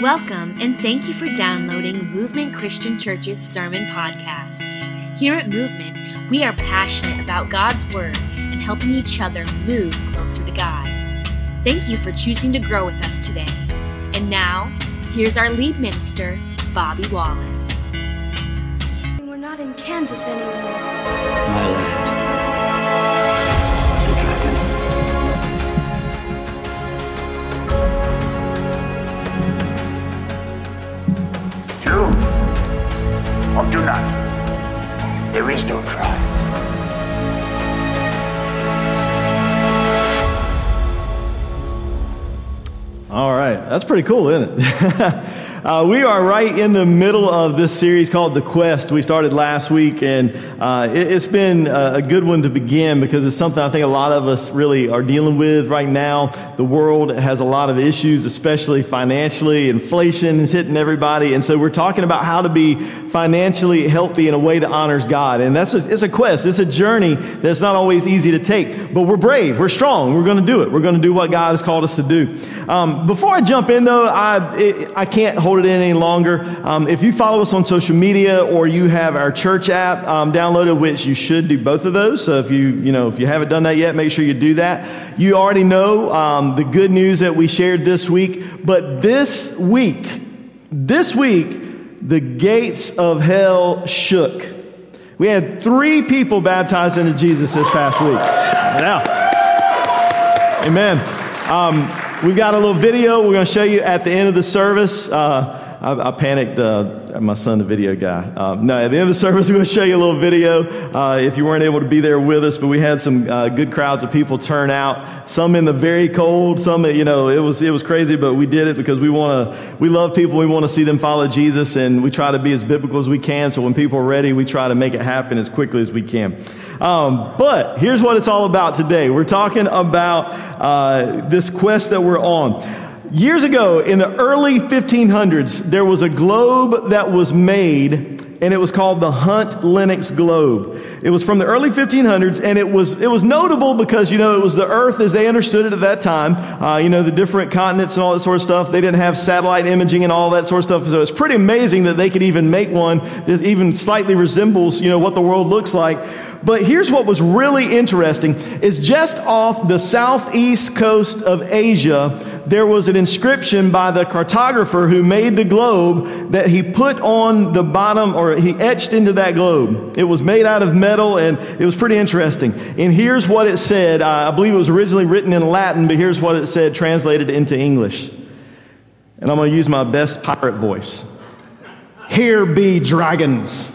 Welcome and thank you for downloading Movement Christian Church's Sermon Podcast. Here at Movement, we are passionate about God's Word and helping each other move closer to God. Thank you for choosing to grow with us today. And now, here's our lead minister, Bobby Wallace. We're not in Kansas anymore. My land do not. There is no try. All right, that's pretty cool, isn't it? uh, we are right in the middle of this series called The Quest. We started last week, and uh, it, has been a, a good one to begin because it's something I think a lot of us really are dealing with right now. The world has a lot of issues, especially financially. Inflation is hitting everybody, and so we're talking about how to be financially healthy in a way that honors God. And that's a, it's a quest, it's a journey that's not always easy to take, but we're brave, we're strong, we're going to do it. We're going to do what God has called us to do. Um, before I jump in, though, I, it, I can't hold it in any longer. Um, if you follow us on social media or you have our church app um, downloaded, which you should do both of those. So if you, you know, if you haven't done that yet, make sure you do that. You already know um, the good news that we shared this week, but this week, this week, the gates of hell shook. We had three people baptized into Jesus this past week. Yeah. Amen. Um, we've got a little video we're going to show you at the end of the service. Uh, I, I, panicked uh, my son, the video guy. Um, no, at the end of the service, we're going to show you a little video uh, if you weren't able to be there with us. But we had some uh, good crowds of people turn out. Some in the very cold. Some, you know, it was it was crazy, but we did it because we want to. We love people. We want to see them follow Jesus, and we try to be as biblical as we can. So when people are ready, we try to make it happen as quickly as we can. Um, but here's what it's all about today. We're talking about uh, this quest that we're on. Years ago, in the early 1500s, there was a globe that was made, and it was called the Hunt Lenox globe. It was from the early 1500s, and it was it was notable because you know it was the Earth as they understood it at that time. Uh, you know the different continents and all that sort of stuff. They didn't have satellite imaging and all that sort of stuff, so it's pretty amazing that they could even make one that even slightly resembles you know what the world looks like. But here's what was really interesting is just off the southeast coast of Asia, there was an inscription by the cartographer who made the globe that he put on the bottom or he etched into that globe. It was made out of metal and it was pretty interesting. And here's what it said. I believe it was originally written in Latin, but here's what it said translated into English. And I'm going to use my best pirate voice. Here be dragons.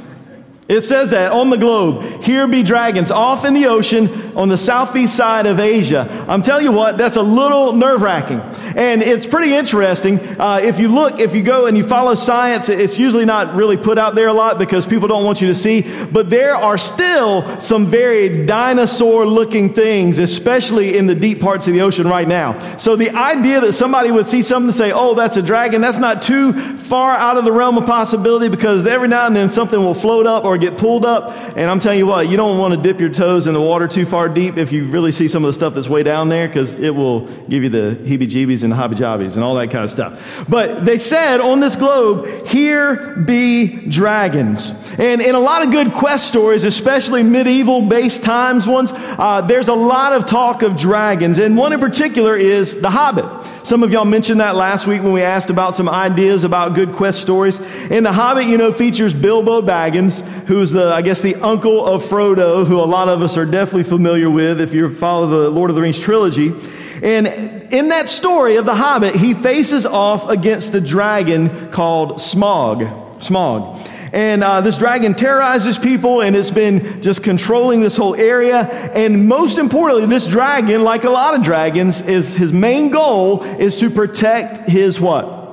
It says that on the globe, here be dragons off in the ocean on the southeast side of Asia. I'm telling you what, that's a little nerve wracking. And it's pretty interesting. Uh, if you look, if you go and you follow science, it's usually not really put out there a lot because people don't want you to see. But there are still some very dinosaur looking things, especially in the deep parts of the ocean right now. So the idea that somebody would see something and say, oh, that's a dragon, that's not too far out of the realm of possibility because every now and then something will float up or get pulled up. And I'm telling you what, you don't want to dip your toes in the water too far deep if you really see some of the stuff that's way down there because it will give you the heebie jeebies and hobby jobbies and all that kind of stuff. But they said on this globe, here be dragons. And in a lot of good quest stories, especially medieval based times ones, uh, there's a lot of talk of dragons. And one in particular is The Hobbit. Some of y'all mentioned that last week when we asked about some ideas about good quest stories. And The Hobbit, you know, features Bilbo Baggins, who's the, I guess, the uncle of Frodo, who a lot of us are definitely familiar with if you follow the Lord of the Rings trilogy. And in that story of The Hobbit, he faces off against the dragon called Smaug. Smaug. And uh, this dragon terrorizes people and it's been just controlling this whole area. And most importantly, this dragon, like a lot of dragons, is his main goal is to protect his what?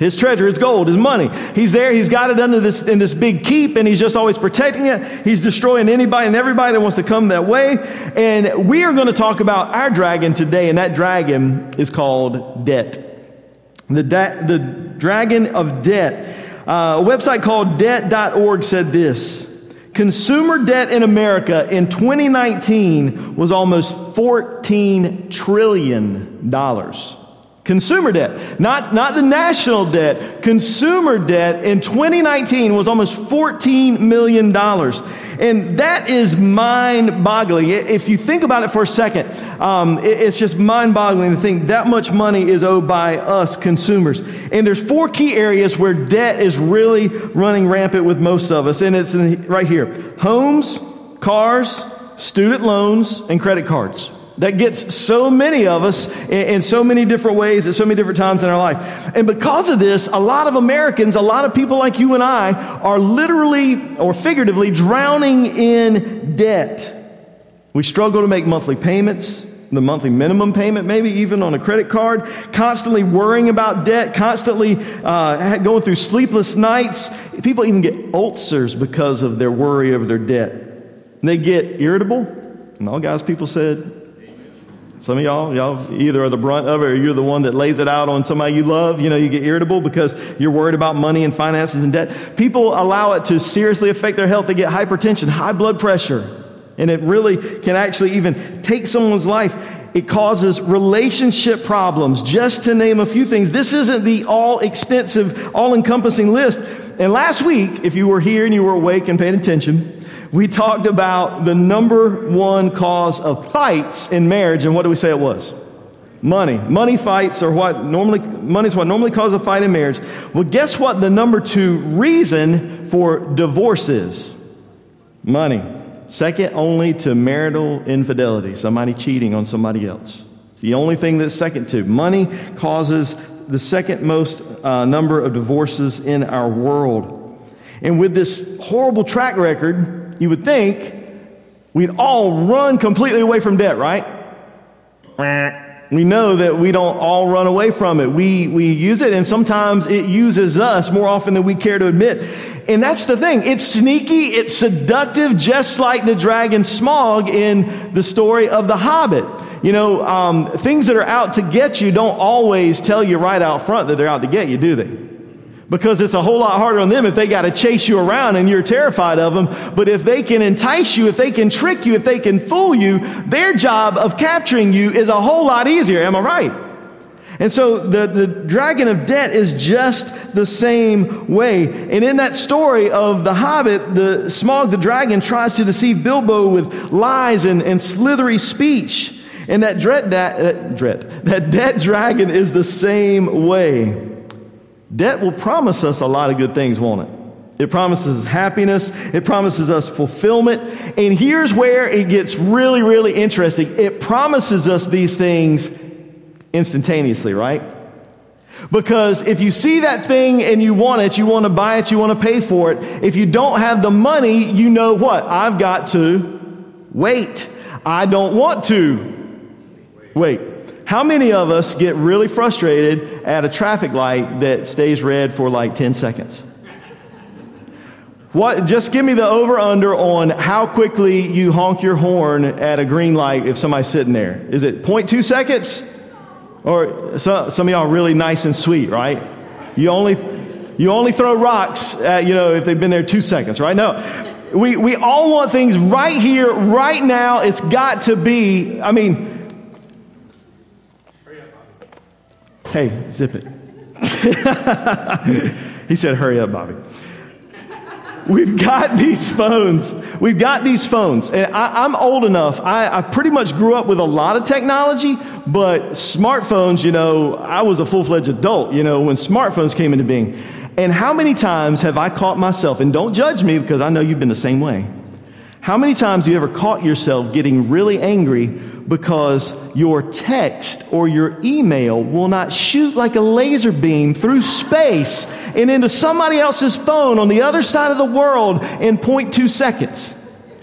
His treasure, his gold, his money. He's there, he's got it under this in this big keep, and he's just always protecting it. He's destroying anybody and everybody that wants to come that way. And we are going to talk about our dragon today, and that dragon is called debt. The, da- the dragon of debt. Uh, a website called debt.org said this Consumer debt in America in 2019 was almost $14 trillion. Consumer debt, not, not the national debt, consumer debt in 2019 was almost $14 million. And that is mind boggling. If you think about it for a second, um, it's just mind boggling to think that much money is owed by us consumers. And there's four key areas where debt is really running rampant with most of us. And it's right here homes, cars, student loans, and credit cards that gets so many of us in, so many different ways at so many different times in our life. And because of this, a lot of Americans, a lot of people like you and I, are literally or figuratively drowning in debt. We struggle to make monthly payments, the monthly minimum payment, maybe even on a credit card, constantly worrying about debt, constantly uh, going through sleepless nights. People even get ulcers because of their worry over their debt. They get irritable. And all guys, people said, some of y'all, y'all either are the brunt of it or you're the one that lays it out on somebody you love. You know, you get irritable because you're worried about money and finances and debt. People allow it to seriously affect their health. They get hypertension, high blood pressure, and it really can actually even take someone's life. It causes relationship problems, just to name a few things. This isn't the all extensive, all encompassing list. And last week, if you were here and you were awake and paying attention, we talked about the number one cause of fights in marriage, and what do we say it was? Money. Money fights are what normally, money is what normally causes a fight in marriage. Well, guess what the number two reason for divorce is? Money. Second only to marital infidelity, somebody cheating on somebody else. It's the only thing that's second to. Money causes the second most uh, number of divorces in our world. And with this horrible track record, you would think we'd all run completely away from debt, right? We know that we don't all run away from it. We, we use it, and sometimes it uses us more often than we care to admit. And that's the thing. It's sneaky, it's seductive, just like the dragon Smaug in the story of The Hobbit. You know, um, things that are out to get you don't always tell you right out front that they're out to get you, do they? Because it's a whole lot harder on them if they got to chase you around and you're terrified of them. But if they can entice you, if they can trick you, if they can fool you, their job of capturing you is a whole lot easier. Am I right? And so the, the dragon of debt is just the same way. And in that story of the hobbit, the Smaug the dragon tries to deceive Bilbo with lies and, and slithery speech. And that dread, that, uh, dread, that debt dragon is the same way. Debt will promise us a lot of good things, won't it? It promises happiness. It promises us fulfillment. And here's where it gets really, really interesting. It promises us these things instantaneously, right? Because if you see that thing and you want it, you want to buy it, you want to pay for it. If you don't have the money, you know what? I've got to wait. I don't want to wait. How many of us get really frustrated at a traffic light that stays red for like 10 seconds? What, just give me the over under on how quickly you honk your horn at a green light if somebody's sitting there. Is it 0.2 seconds? Or so, some of y'all really nice and sweet, right? You only, you only throw rocks at, you know, if they've been there two seconds, right? No. We, we all want things right here, right now. It's got to be, I mean, Hey, zip it. he said, Hurry up, Bobby. We've got these phones. We've got these phones. And I, am old enough. I, I, pretty much grew up with a lot of technology, but smartphones, you know, I was a full fledged adult, you know, when smartphones came into being. And how many times have I caught myself, and don't judge me because I know you've been the same way. How many times have you ever caught yourself getting really angry because your text or your email will not shoot like a laser beam through space and into somebody else's phone on the other side of the world in 0.2 seconds?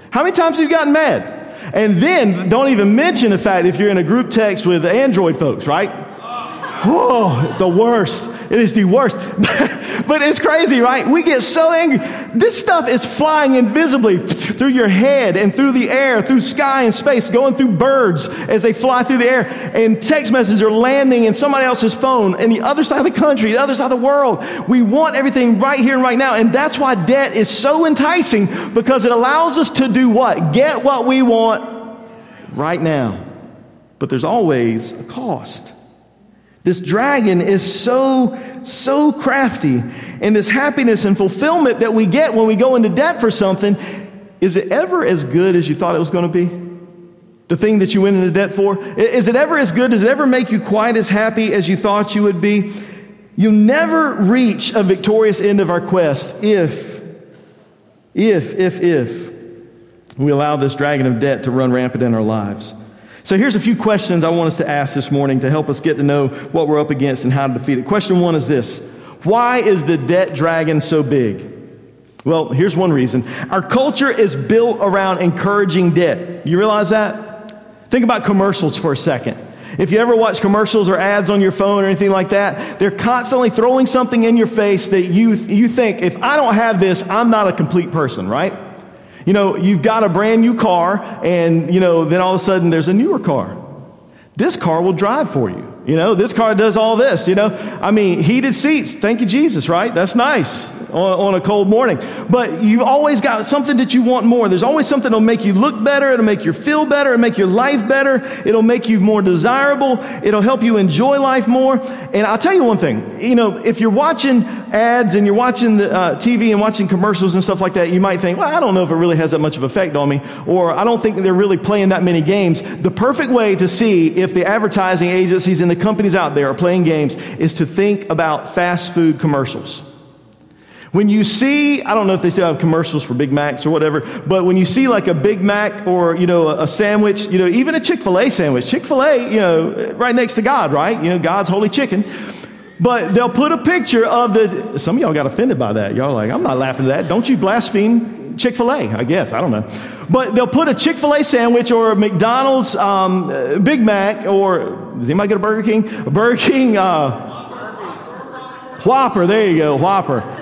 How many times have you gotten mad? And then don't even mention the fact if you're in a group text with Android folks, right? Oh, it's the worst. It is the worst. but it's crazy, right? We get so angry. This stuff is flying invisibly through your head and through the air, through sky and space, going through birds as they fly through the air. And text messages are landing in somebody else's phone in the other side of the country, the other side of the world. We want everything right here and right now. And that's why debt is so enticing because it allows us to do what? Get what we want right now. But there's always a cost. This dragon is so, so crafty. And this happiness and fulfillment that we get when we go into debt for something, is it ever as good as you thought it was going to be? The thing that you went into debt for? Is it ever as good? Does it ever make you quite as happy as you thought you would be? You'll never reach a victorious end of our quest if, if, if, if we allow this dragon of debt to run rampant in our lives. So here's a few questions I want us to ask this morning to help us get to know what we're up against and how to defeat it. Question one is this Why is the debt dragon so big? Well, here's one reason. Our culture is built around encouraging debt. You realize that? Think about commercials for a second. If you ever watch commercials or ads on your phone or anything like that, they're constantly throwing something in your face that you, you think, if I don't have this, I'm not a complete person, right? You know, you've got a brand new car, and, you know, then all of a sudden there's a newer car. This car will drive for you. You know, this car does all this, you know. I mean, heated seats, thank you, Jesus, right? That's nice on, on, a cold morning. But you've always got something that you want more. There's always something that'll make you look better, it'll make you feel better, it'll make your life better, it'll make you more desirable, it'll help you enjoy life more. And I'll tell you one thing, you know, if you're watching ads and you're watching the uh, TV and watching commercials and stuff like that, you might think, well, I don't know if it really has that much of effect on me, or I don't think they're really playing that many games. The perfect way to see if the advertising agencies and the companies out there are playing games is to think about fast food commercials. When you see, I don't know if they still have commercials for Big Macs or whatever, but when you see like a Big Mac or, you know, a, sandwich, you know, even a Chick fil A sandwich, Chick fil A, you know, right next to God, right? You know, God's holy chicken. But they'll put a picture of the, some of y'all got offended by that. Y'all like, I'm not laughing at that. Don't you blaspheme Chick fil A, I guess. I don't know. But they'll put a Chick fil A sandwich or a McDonald's um, Big Mac or, does anybody get a Burger King? A Burger King uh, Whopper, there you go, Whopper.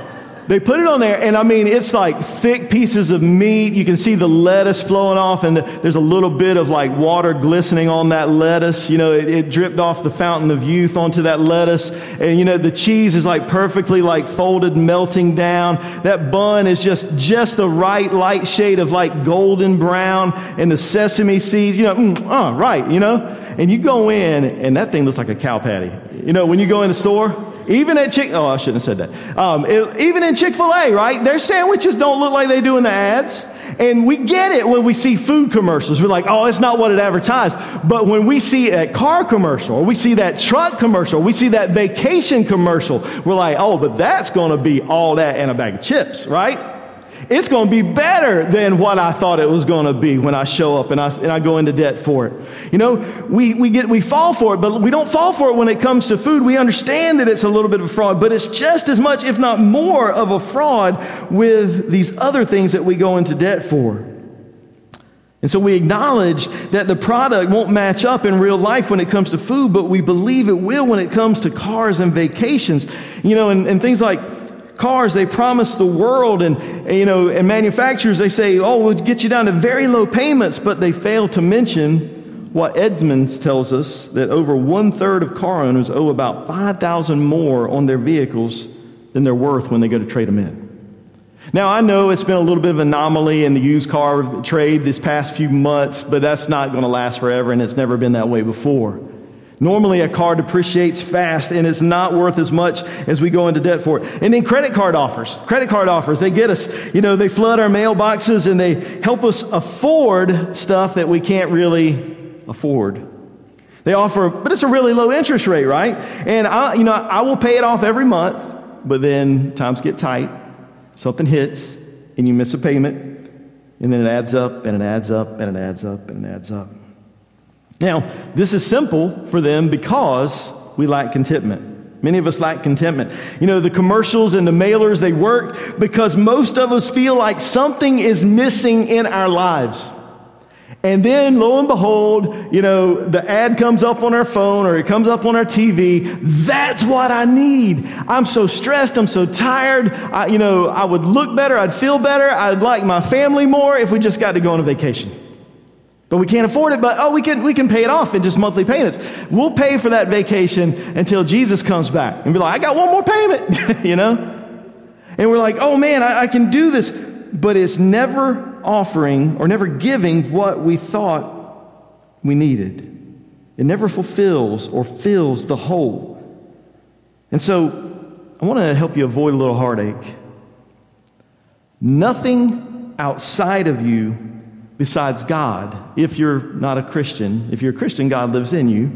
They put it on there, and I mean, it's like thick pieces of meat. You can see the lettuce flowing off, and there's a little bit of like water glistening on that lettuce. You know, it, it, dripped off the fountain of youth onto that lettuce. And, you know, the cheese is like perfectly like folded, melting down. That bun is just, just the right light shade of like golden brown, and the sesame seeds, you know, mm, oh, right, you know? And you go in, and that thing looks like a cow patty. You know, when you go in the store, even at Chick, oh, I shouldn't have said that. Um, it, even in Chick Fil A, right? Their sandwiches don't look like they do in the ads, and we get it when we see food commercials. We're like, oh, it's not what it advertised. But when we see a car commercial, or we see that truck commercial, we see that vacation commercial, we're like, oh, but that's going to be all that and a bag of chips, right? It's going to be better than what I thought it was going to be when I show up and I, and I go into debt for it. You know, we, we, get, we fall for it, but we don't fall for it when it comes to food. We understand that it's a little bit of a fraud, but it's just as much, if not more, of a fraud with these other things that we go into debt for. And so we acknowledge that the product won't match up in real life when it comes to food, but we believe it will when it comes to cars and vacations. You know, and, and things like cars they promise the world and, you know and manufacturers they say oh we'll get you down to very low payments but they fail to mention what Edmunds tells us that over one-third of car owners owe about 5000 more on their vehicles than they're worth when they go to trade them in. Now i know it's been a little bit of an anomaly in the used car trade this past few months but that's not going to last forever and it's never been that way before Normally, a car depreciates fast and it's not worth as much as we go into debt for it. And then credit card offers. Credit card offers, they get us, you know, they flood our mailboxes and they help us afford stuff that we can't really afford. They offer, but it's a really low interest rate, right? And I, you know, I will pay it off every month, but then times get tight, something hits, and you miss a payment, and then it adds up and it adds up and it adds up and it adds up. Now, this is simple for them because we lack contentment. Many of us lack contentment. You know, the commercials and the mailers, they work because most of us feel like something is missing in our lives. And then, lo and behold, you know, the ad comes up on our phone or it comes up on our TV. That's what I need. I'm so stressed. I'm so tired. I, you know, I would look better. I'd feel better. I'd like my family more if we just got to go on a vacation. But we can't afford it, but oh, we can, we can pay it off in just monthly payments. We'll pay for that vacation until Jesus comes back and be like, I got one more payment, you know? And we're like, oh man, I, I can do this. But it's never offering or never giving what we thought we needed. It never fulfills or fills the hole. And so I want to help you avoid a little heartache. Nothing outside of you besides God, if you're not a Christian, if you're a Christian, God lives in you,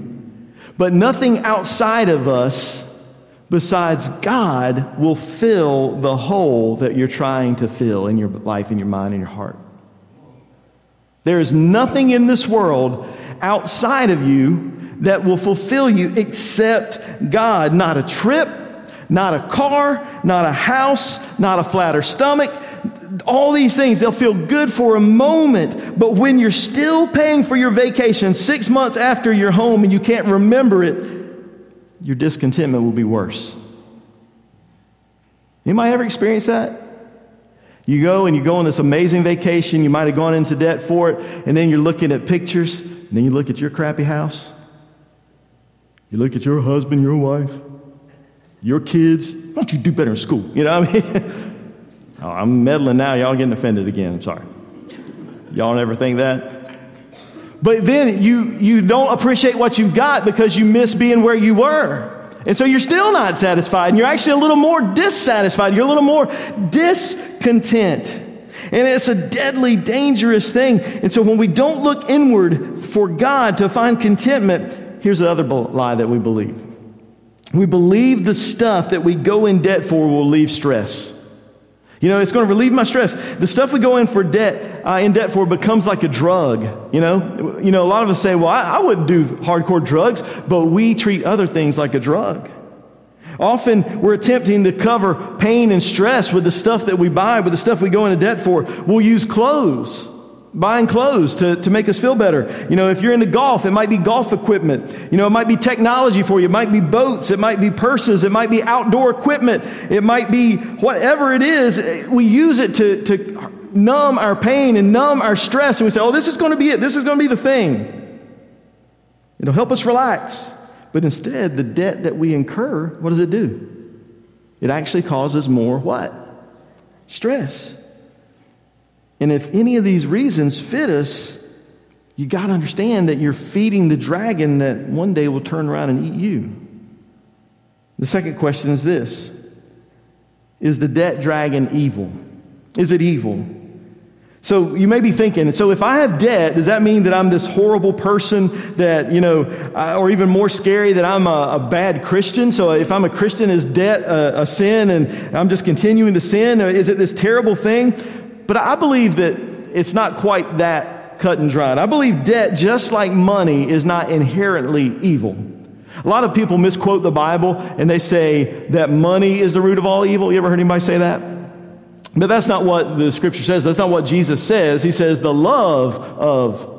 but nothing outside of us besides God will fill the hole that you're trying to fill in your life, in your mind, in your heart. There is nothing in this world outside of you that will fulfill you except God. Not a trip, not a car, not a house, not a flatter stomach. All these things, they'll feel good for a moment, but when you're still paying for your vacation six months after you're home and you can't remember it, your discontentment will be worse. Anybody ever experienced that? You go and you go on this amazing vacation, you might have gone into debt for it, and then you're looking at pictures, and then you look at your crappy house. You look at your husband, your wife, your kids. Why don't you do better in school? You know what I mean? oh, I'm meddling now. Y'all getting offended again. I'm sorry. Y'all never think that? But then you, you don't appreciate what you've got because you miss being where you were. And so you're still not satisfied, and you're actually a little more dissatisfied. You're a little more discontent. And it's a deadly, dangerous thing. And so when we don't look inward for God to find contentment, here's the other lie that we believe. We believe the stuff that we go in debt for will leave stress. You know, it's going to relieve my stress. The stuff we go in for debt, uh, in debt for, becomes like a drug. You know, you know, a lot of us say, "Well, I, I wouldn't do hardcore drugs," but we treat other things like a drug. Often we're attempting to cover pain and stress with the stuff that we buy, with the stuff we go into debt for. We'll use clothes buying clothes to, to make us feel better. You know, if you're into golf, it might be golf equipment. You know, it might be technology for you. It might be boats. It might be purses. It might be outdoor equipment. It might be whatever it is. We use it to, to numb our pain and numb our stress. And we say, oh, this is going to be it. This is going to be the thing. It'll help us relax. But instead, the debt that we incur, what does it do? It actually causes more what? Stress. And if any of these reasons fit us, you got to understand that you're feeding the dragon that one day will turn around and eat you. The second question is this Is the debt dragon evil? Is it evil? So you may be thinking, so if I have debt, does that mean that I'm this horrible person that, you know, or even more scary, that I'm a, a bad Christian? So if I'm a Christian, is debt a, a sin and I'm just continuing to sin? Is it this terrible thing? But I believe that it's not quite that cut and dried. I believe debt, just like money, is not inherently evil. A lot of people misquote the Bible and they say that money is the root of all evil. You ever heard anybody say that? But that's not what the scripture says. That's not what Jesus says. He says the love of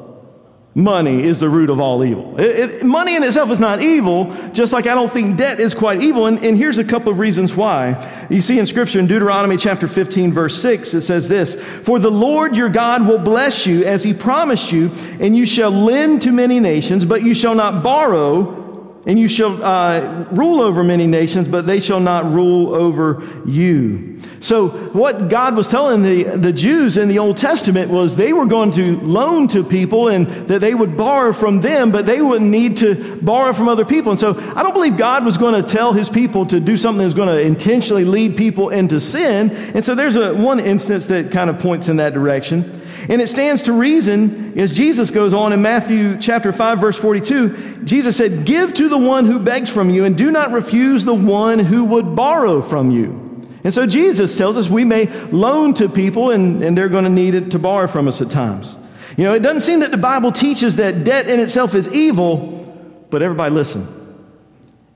money is the root of all evil. It, it, money in itself is not evil, just like I don't think debt is quite evil. And, and here's a couple of reasons why. You see in Scripture in Deuteronomy chapter 15, verse 6, it says this For the Lord your God will bless you as he promised you, and you shall lend to many nations, but you shall not borrow and you shall uh, rule over many nations, but they shall not rule over you. So, what God was telling the, the Jews in the Old Testament was they were going to loan to people and that they would borrow from them, but they wouldn't need to borrow from other people. And so, I don't believe God was going to tell his people to do something that's going to intentionally lead people into sin. And so, there's a, one instance that kind of points in that direction. And it stands to reason, as Jesus goes on in Matthew chapter 5, verse 42, Jesus said, Give to the one who begs from you, and do not refuse the one who would borrow from you. And so Jesus tells us we may loan to people, and, and they're going to need it to borrow from us at times. You know, it doesn't seem that the Bible teaches that debt in itself is evil, but everybody listen.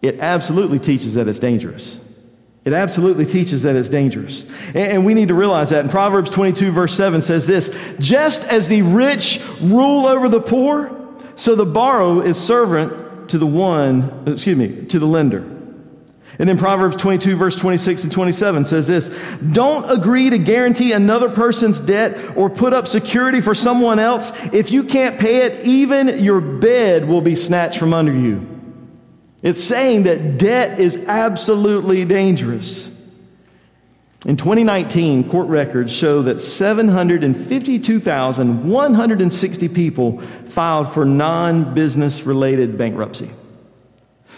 It absolutely teaches that it's dangerous. It absolutely teaches that it's dangerous. And we need to realize that. In Proverbs 22, verse 7 says this Just as the rich rule over the poor, so the borrower is servant to the one, excuse me, to the lender. And then Proverbs 22, verse 26 and 27 says this Don't agree to guarantee another person's debt or put up security for someone else. If you can't pay it, even your bed will be snatched from under you. It's saying that debt is absolutely dangerous. In 2019, court records show that 752,160 people filed for non business related bankruptcy.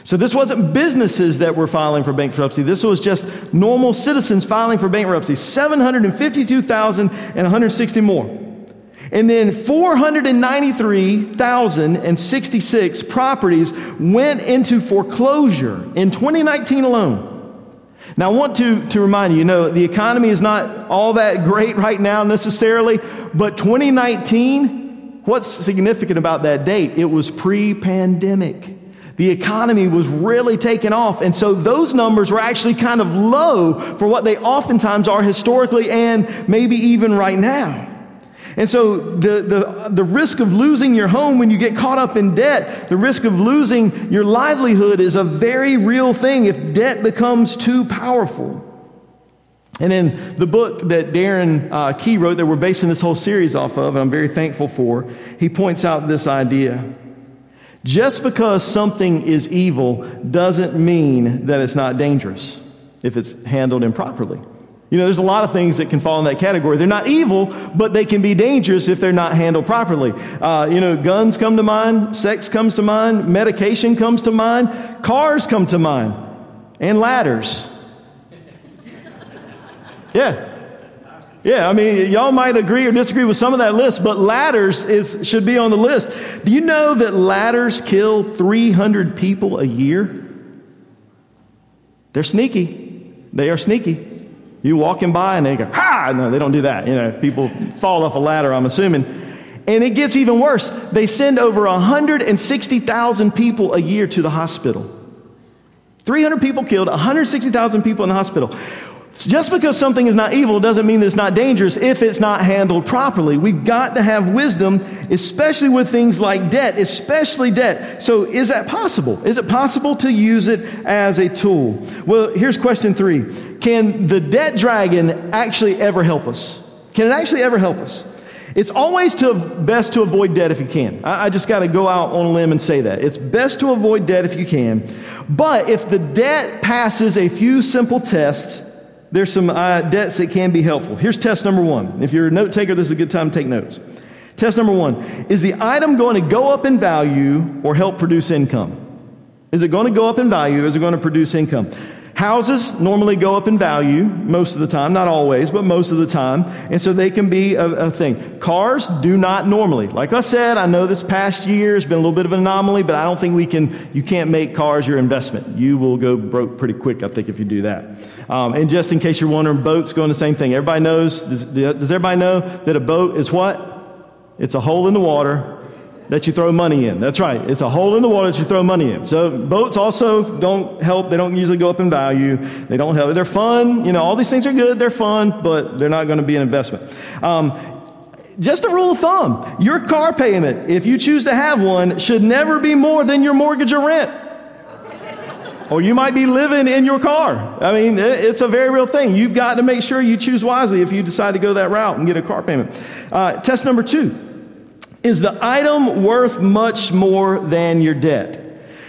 So this wasn't businesses that were filing for bankruptcy. This was just normal citizens filing for bankruptcy. 752,160 more. And then 493,066 properties went into foreclosure in 2019 alone. Now, I want to, to remind you, you know, the economy is not all that great right now necessarily, but 2019, what's significant about that date? It was pre pandemic. The economy was really taking off. And so those numbers were actually kind of low for what they oftentimes are historically and maybe even right now. And so the, the, the risk of losing your home when you get caught up in debt, the risk of losing your livelihood is a very real thing if debt becomes too powerful. And in the book that Darren uh, Key wrote that we're basing this whole series off of, and I'm very thankful for, he points out this idea. Just because something is evil doesn't mean that it's not dangerous if it's handled improperly. You know, there's a lot of things that can fall in that category. They're not evil, but they can be dangerous if they're not handled properly. Uh, you know, guns come to mind, sex comes to mind, medication comes to mind, cars come to mind, and ladders. Yeah. Yeah, I mean, y'all might agree or disagree with some of that list, but ladders is, should be on the list. Do you know that ladders kill 300 people a year? They're sneaky. They are sneaky. You walking by and they go, ha! No, they don't do that. You know, people fall off a ladder, I'm assuming. And it gets even worse. They send over 160,000 people a year to the hospital. 300 people killed, 160,000 people in the hospital. Just because something is not evil doesn't mean that it's not dangerous if it's not handled properly. We've got to have wisdom, especially with things like debt, especially debt. So, is that possible? Is it possible to use it as a tool? Well, here's question three Can the debt dragon actually ever help us? Can it actually ever help us? It's always to, best to avoid debt if you can. I, I just got to go out on a limb and say that. It's best to avoid debt if you can. But if the debt passes a few simple tests, there's some uh, debts that can be helpful. Here's test number one. If you're a note taker, this is a good time to take notes. Test number one Is the item going to go up in value or help produce income? Is it going to go up in value or is it going to produce income? Houses normally go up in value most of the time, not always, but most of the time. And so they can be a, a, thing. Cars do not normally. Like I said, I know this past year has been a little bit of an anomaly, but I don't think we can, you can't make cars your investment. You will go broke pretty quick, I think, if you do that. Um, and just in case you're wondering, boats going the same thing. Everybody knows, does, does everybody know that a boat is what? It's a hole in the water that you throw money in. That's right. It's a hole in the water that you throw money in. So boats also don't help. They don't usually go up in value. They don't help. They're fun. You know, all these things are good. They're fun, but they're not going to be an investment. Um, just a rule of thumb your car payment, if you choose to have one, should never be more than your mortgage or rent. or you might be living in your car. I mean, it's a very real thing. You've got to make sure you choose wisely if you decide to go that route and get a car payment. Uh, test number two is the item worth much more than your debt?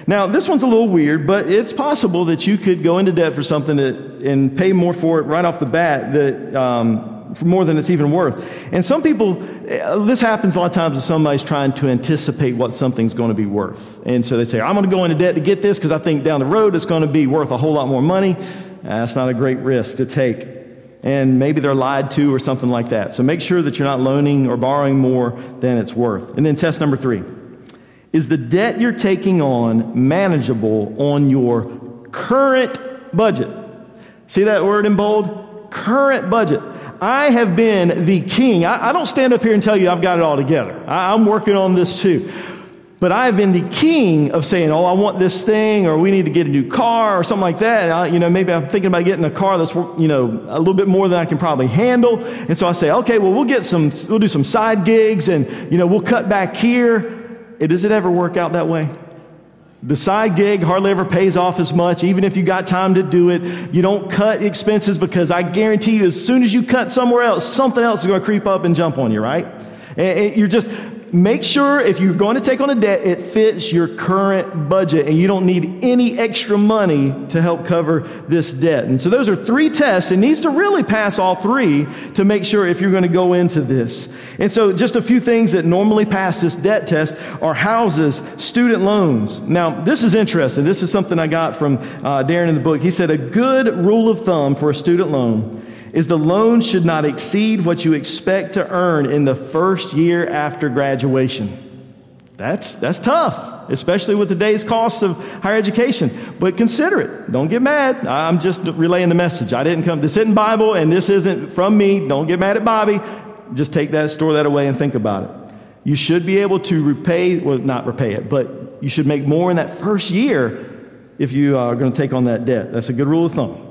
Now, this one's a little weird, but it's possible that you could go into debt for something that, and pay more for it right off the bat that, um, for more than it's even worth. And some people, uh, this happens a lot of times if somebody's trying to anticipate what something's going to be worth. And so they say, I'm going to go into debt to get this because I think down the road it's going to be worth a whole lot more money. That's not a great risk to take and maybe they're lied to or something like that. So make sure that you're not loaning or borrowing more than it's worth. And then test number three is the debt you're taking on manageable on your current budget? See that word in bold? Current budget. I have been the king. I, I don't stand up here and tell you I've got it all together. I, I'm working on this too. But I've been the king of saying, oh, I want this thing, or we need to get a new car, or something like that. I, you know, maybe I'm thinking about getting a car that's, you know, a little bit more than I can probably handle. And so I say, okay, well, we'll get some, we'll do some side gigs, and, you know, we'll cut back here. Does it ever work out that way? The side gig hardly ever pays off as much, even if you got time to do it. You don't cut expenses because I guarantee you, as soon as you cut somewhere else, something else is going to creep up and jump on you, right? And you're just, make sure if you're going to take on a debt, it fits your current budget and you don't need any extra money to help cover this debt. And so those are three tests. It needs to really pass all three to make sure if you're going to go into this. And so just a few things that normally pass this debt test are houses, student loans. Now, this is interesting. This is something I got from uh, Darren in the book. He said a good rule of thumb for a student loan is the loan should not exceed what you expect to earn in the first year after graduation. That's, that's tough, especially with today's costs of higher education. But consider it. Don't get mad. I'm just relaying the message. I didn't come, this isn't Bible and this isn't from me. Don't get mad at Bobby. Just take that, store that away, and think about it. You should be able to repay, well, not repay it, but you should make more in that first year if you are going to take on that debt. That's a good rule of thumb.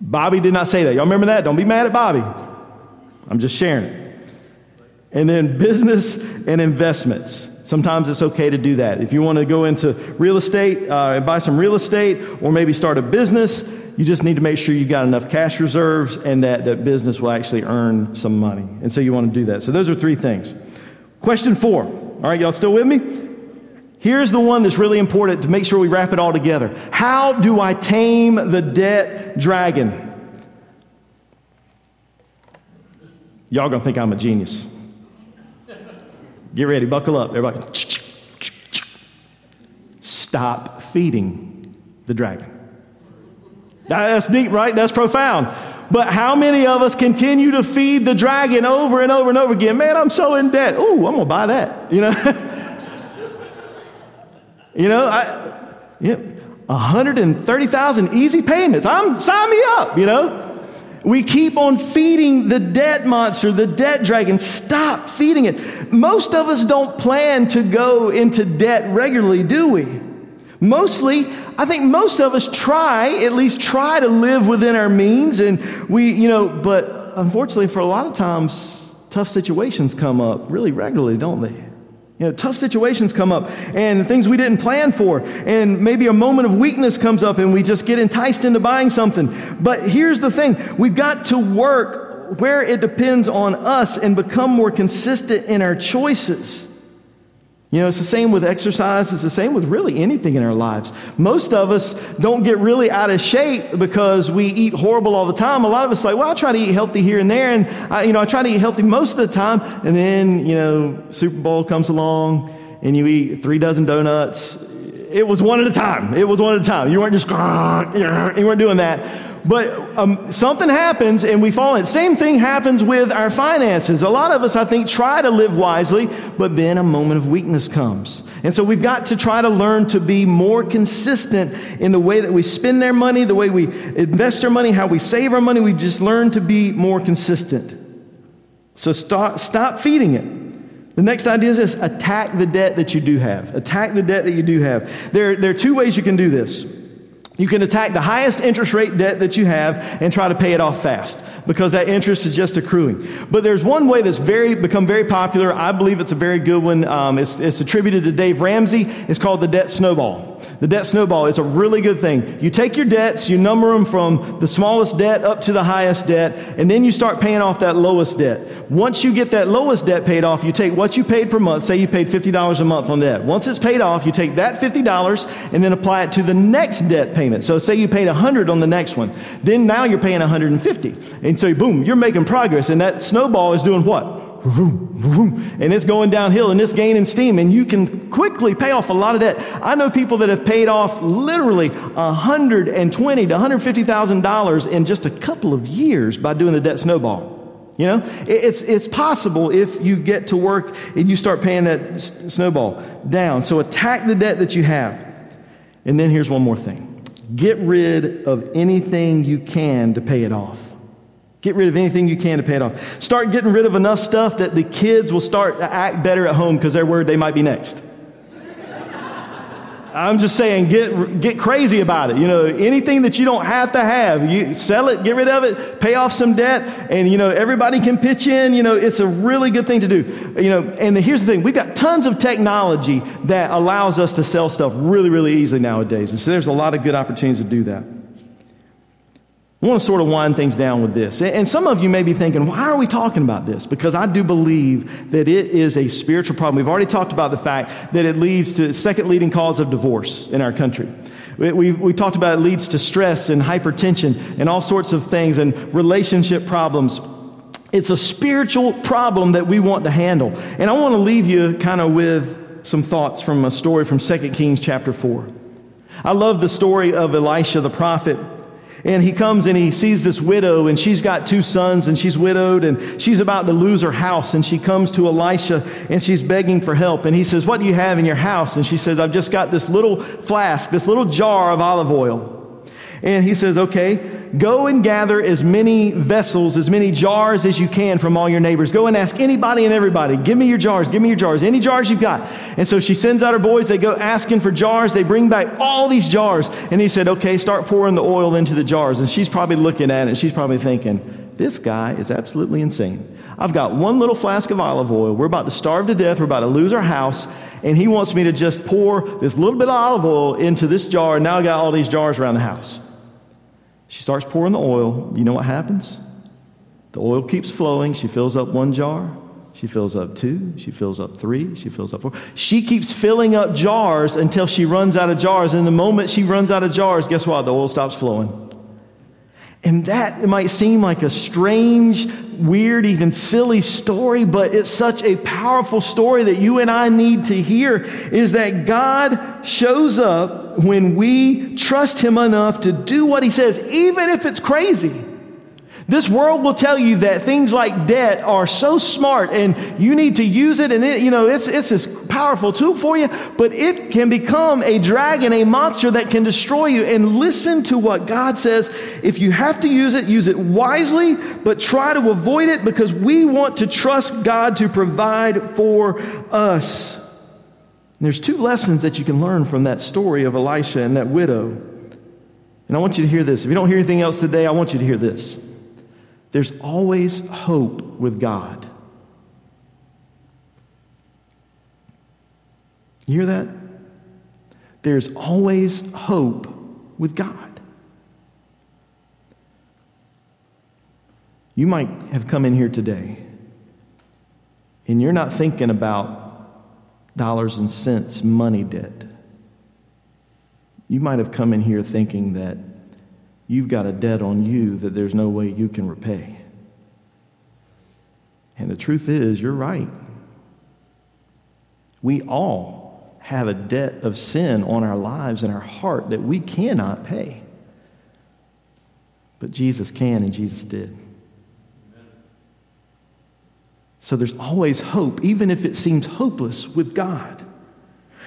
Bobby did not say that. Y'all remember that? Don't be mad at Bobby. I'm just sharing And then business and investments. Sometimes it's okay to do that. If you want to go into real estate uh, and buy some real estate or maybe start a business, you just need to make sure you've got enough cash reserves and that that business will actually earn some money. And so you want to do that. So those are three things. Question four. All right, y'all still with me? Here's the one that's really important to make sure we wrap it all together. How do I tame the debt dragon? Y'all gonna think I'm a genius. Get ready, buckle up, everybody. Stop feeding the dragon. That's deep, right? That's profound. But how many of us continue to feed the dragon over and over and over again? Man, I'm so in debt. Ooh, I'm gonna buy that. You know? You know, I, yeah, 130,000 easy payments. I'm sign me up, you know. We keep on feeding the debt monster, the debt dragon. Stop feeding it. Most of us don't plan to go into debt regularly, do we? Mostly, I think most of us try, at least try to live within our means, and we, you know, but unfortunately, for a lot of times, tough situations come up really regularly, don't they? You know, tough situations come up and things we didn't plan for. And maybe a moment of weakness comes up and we just get enticed into buying something. But here's the thing we've got to work where it depends on us and become more consistent in our choices. You know, it's the same with exercise, it's the same with really anything in our lives. Most of us don't get really out of shape because we eat horrible all the time. A lot of us like, well, I try to eat healthy here and there, and I, you know, I try to eat healthy most of the time, and then, you know, Super Bowl comes along and you eat three dozen donuts. It was one at a time. It was one at a time. You weren't just, you weren't doing that. But um, something happens and we fall in. Same thing happens with our finances. A lot of us, I think, try to live wisely, but then a moment of weakness comes. And so we've got to try to learn to be more consistent in the way that we spend our money, the way we invest our money, how we save our money. We just learn to be more consistent. So stop, stop feeding it. The next idea is this attack the debt that you do have. Attack the debt that you do have. There, there are two ways you can do this. You can attack the highest interest rate debt that you have and try to pay it off fast because that interest is just accruing. But there's one way that's very become very popular. I believe it's a very good one. Um, it's, it's attributed to Dave Ramsey. It's called the debt snowball. The debt snowball is a really good thing. You take your debts, you number them from the smallest debt up to the highest debt, and then you start paying off that lowest debt. Once you get that lowest debt paid off, you take what you paid per month. Say you paid $50 a month on debt. Once it's paid off, you take that $50 and then apply it to the next debt payment. So say you paid 100 on the next one. Then now you're paying 150. And so boom, you're making progress and that snowball is doing what? And it's going downhill and it's gaining steam and you can quickly pay off a lot of debt. I know people that have paid off literally 120 to 150000 dollars in just a couple of years by doing the debt snowball. You know it's, it's possible if you get to work and you start paying that s- snowball down. So attack the debt that you have. And then here's one more thing. Get rid of anything you can to pay it off Get rid of anything you can to pay it off. Start getting rid of enough stuff that the kids will start to act better at home because they're worried they might be next. I'm just saying, get, get crazy about it. You know, anything that you don't have to have, you sell it, get rid of it, pay off some debt, and, you know, everybody can pitch in. You know, it's a really good thing to do. You know, and here's the thing we've got tons of technology that allows us to sell stuff really, really easily nowadays. And so there's a lot of good opportunities to do that. I want to sort of wind things down with this. And some of you may be thinking, why are we talking about this? Because I do believe that it is a spiritual problem. We've already talked about the fact that it leads to second leading cause of divorce in our country. We, talked about it leads to stress and hypertension and all sorts of things and relationship problems. It's a spiritual problem that we want to handle. And I want to leave you kind of with some thoughts from a story from 2 Kings chapter 4. I love the story of Elisha the prophet and he comes and he sees this widow, and she's got two sons, and she's widowed, and she's about to lose her house. And she comes to Elisha and she's begging for help. And he says, What do you have in your house? And she says, I've just got this little flask, this little jar of olive oil. And he says, Okay, Go and gather as many vessels, as many jars as you can from all your neighbors. Go and ask anybody and everybody, give me your jars, give me your jars, any jars you've got. And so she sends out her boys, they go asking for jars, they bring back all these jars. And he said, okay, start pouring the oil into the jars. And she's probably looking at it she's probably thinking, this guy is absolutely insane. I've got one little flask of olive oil. We're about to starve to death. We're about to lose our house. And he wants me to just pour this little bit of olive oil into this jar. And now I got all these jars around the house. She starts pouring the oil. You know what happens? The oil keeps flowing. She fills up one jar. She fills up two. She fills up three. She fills up four. She keeps filling up jars until she runs out of jars. And the moment she runs out of jars, guess what? The oil stops flowing. And that might seem like a strange, weird, even silly story, but it's such a powerful story that you and I need to hear is that God shows up when we trust Him enough to do what He says, even if it's crazy. This world will tell you that things like debt are so smart and you need to use it and it, you know, it's, it's this powerful tool for you, but it can become a dragon, a monster that can destroy you. And listen to what God says. If you have to use it, use it wisely, but try to avoid it because we want to trust God to provide for us. And there's two lessons that you can learn from that story of Elisha and that widow. And I want you to hear this. If you don't hear anything else today, I want you to hear this. There's always hope with God. You hear that? There's always hope with God. You might have come in here today and you're not thinking about dollars and cents money debt. You might have come in here thinking that you've got a debt on you that there's no way you can repay. And the truth is, you're right. We all have a debt of sin on our lives and our heart that we cannot pay. But Jesus can, and Jesus did. So there's always hope, even if it seems hopeless with God.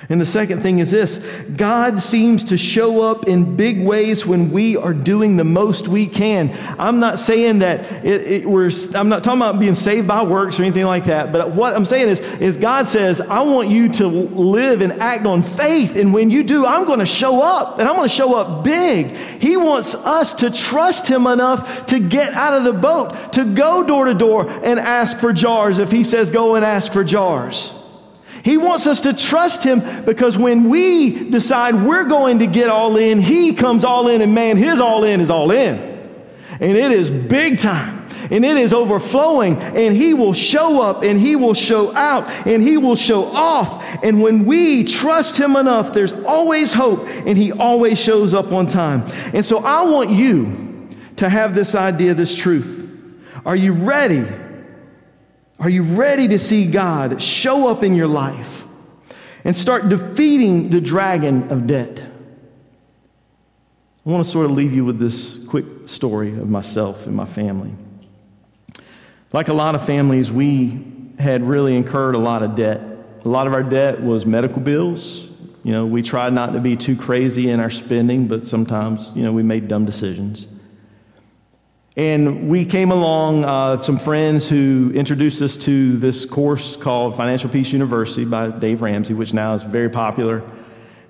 And the second thing is this God seems to show up in big ways when we are doing the most we can. I'm not saying that it, it, we're, I'm not talking about being saved by works or anything like that, but what I'm saying is, is God says, I want you to live and act on faith. And when you do, I'm going to show up and I'm going to show up big. He wants us to trust Him enough to get out of the boat, to go door to door and ask for jars if He says, go and ask for jars. He wants us to trust Him because when we decide we're going to get all in, He comes all in, and man, His all in is all in. And it is big time. And it is overflowing, and He will show up, and He will show out, and He will show off. And when we trust Him enough, there's always hope, and He always shows up on time. And so I want you to have this idea, this truth. Are you ready? Are you ready to see God show up in your life and start defeating the dragon of debt? I want to sort of leave you with this quick story of myself and my family. Like a lot of families, we had really incurred a lot of debt. A lot of our debt was medical bills. You know, we tried not to be too crazy in our spending, but sometimes, you know, we made dumb decisions. And we came along, uh, some friends who introduced us to this course called Financial Peace University by Dave Ramsey, which now is very popular.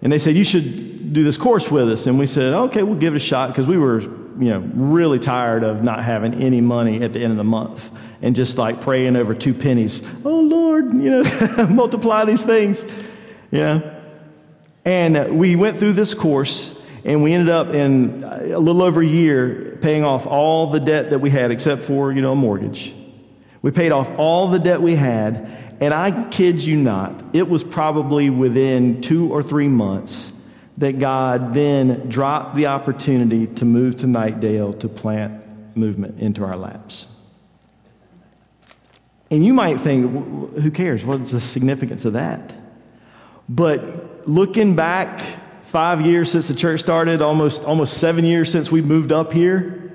And they said, You should do this course with us. And we said, Okay, we'll give it a shot because we were, you know, really tired of not having any money at the end of the month and just like praying over two pennies. Oh, Lord, you know, multiply these things. You know? And we went through this course and we ended up in a little over a year paying off all the debt that we had, except for, you know, a mortgage. We paid off all the debt we had, and I kid you not, it was probably within two or three months that God then dropped the opportunity to move to Knightdale to plant movement into our laps. And you might think, who cares? What's the significance of that? But looking back five years since the church started, almost, almost seven years since we moved up here,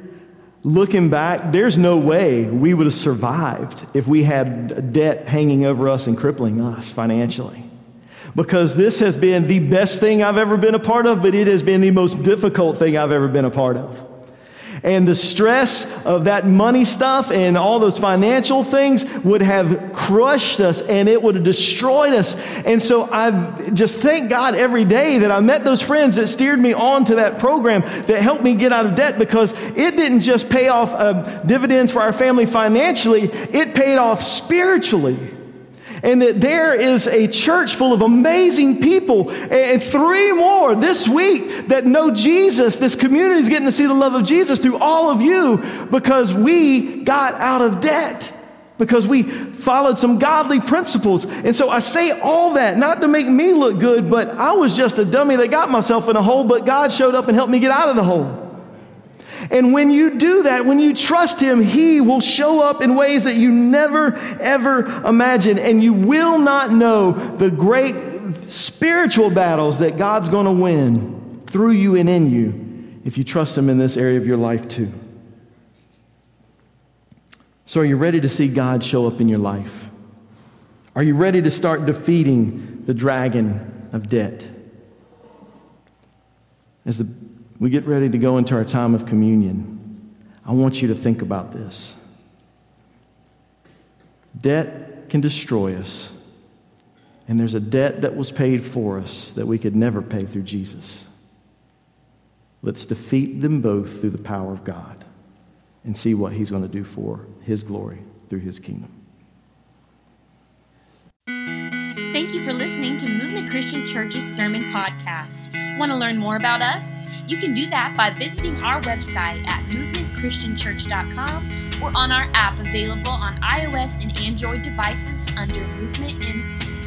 looking back, there's no way we would have survived if we had debt hanging over us and crippling us financially. Because this has been the best thing I've ever been a part of, but it has been the most difficult thing I've ever been a part of. And the stress of that money stuff and all those financial things would have crushed us and it would have destroyed us. And so I just thank God every day that I met those friends that steered me on to that program that helped me get out of debt because it didn't just pay off uh, dividends for our family financially, it paid off spiritually and that there is a church full of amazing people and three more this week that know Jesus. This community is getting to see the love of Jesus through all of you because we got out of debt. Because we followed some godly principles. And so I say all that not to make me look good, but I was just a dummy that got myself in a hole, but God showed up and helped me get out of the hole. And when you do that, when you trust Him, He will show up in ways that you never, ever imagine. And you will not know the great spiritual battles that God's going to win through you and in you if you trust Him in this area of your life too. So, are you ready to see God show up in your life? Are you ready to start defeating the dragon of debt? As the we get ready to go into our time of communion, I want you to think about this. Debt can destroy us, and there's a debt that was paid for us that we could never pay through Jesus. Let's defeat them both through the power of God and see what He's going to do for His glory through His kingdom. For listening to Movement Christian Church's Sermon Podcast. Want to learn more about us? You can do that by visiting our website at movementchristianchurch.com or on our app available on iOS and Android devices under Movement NC.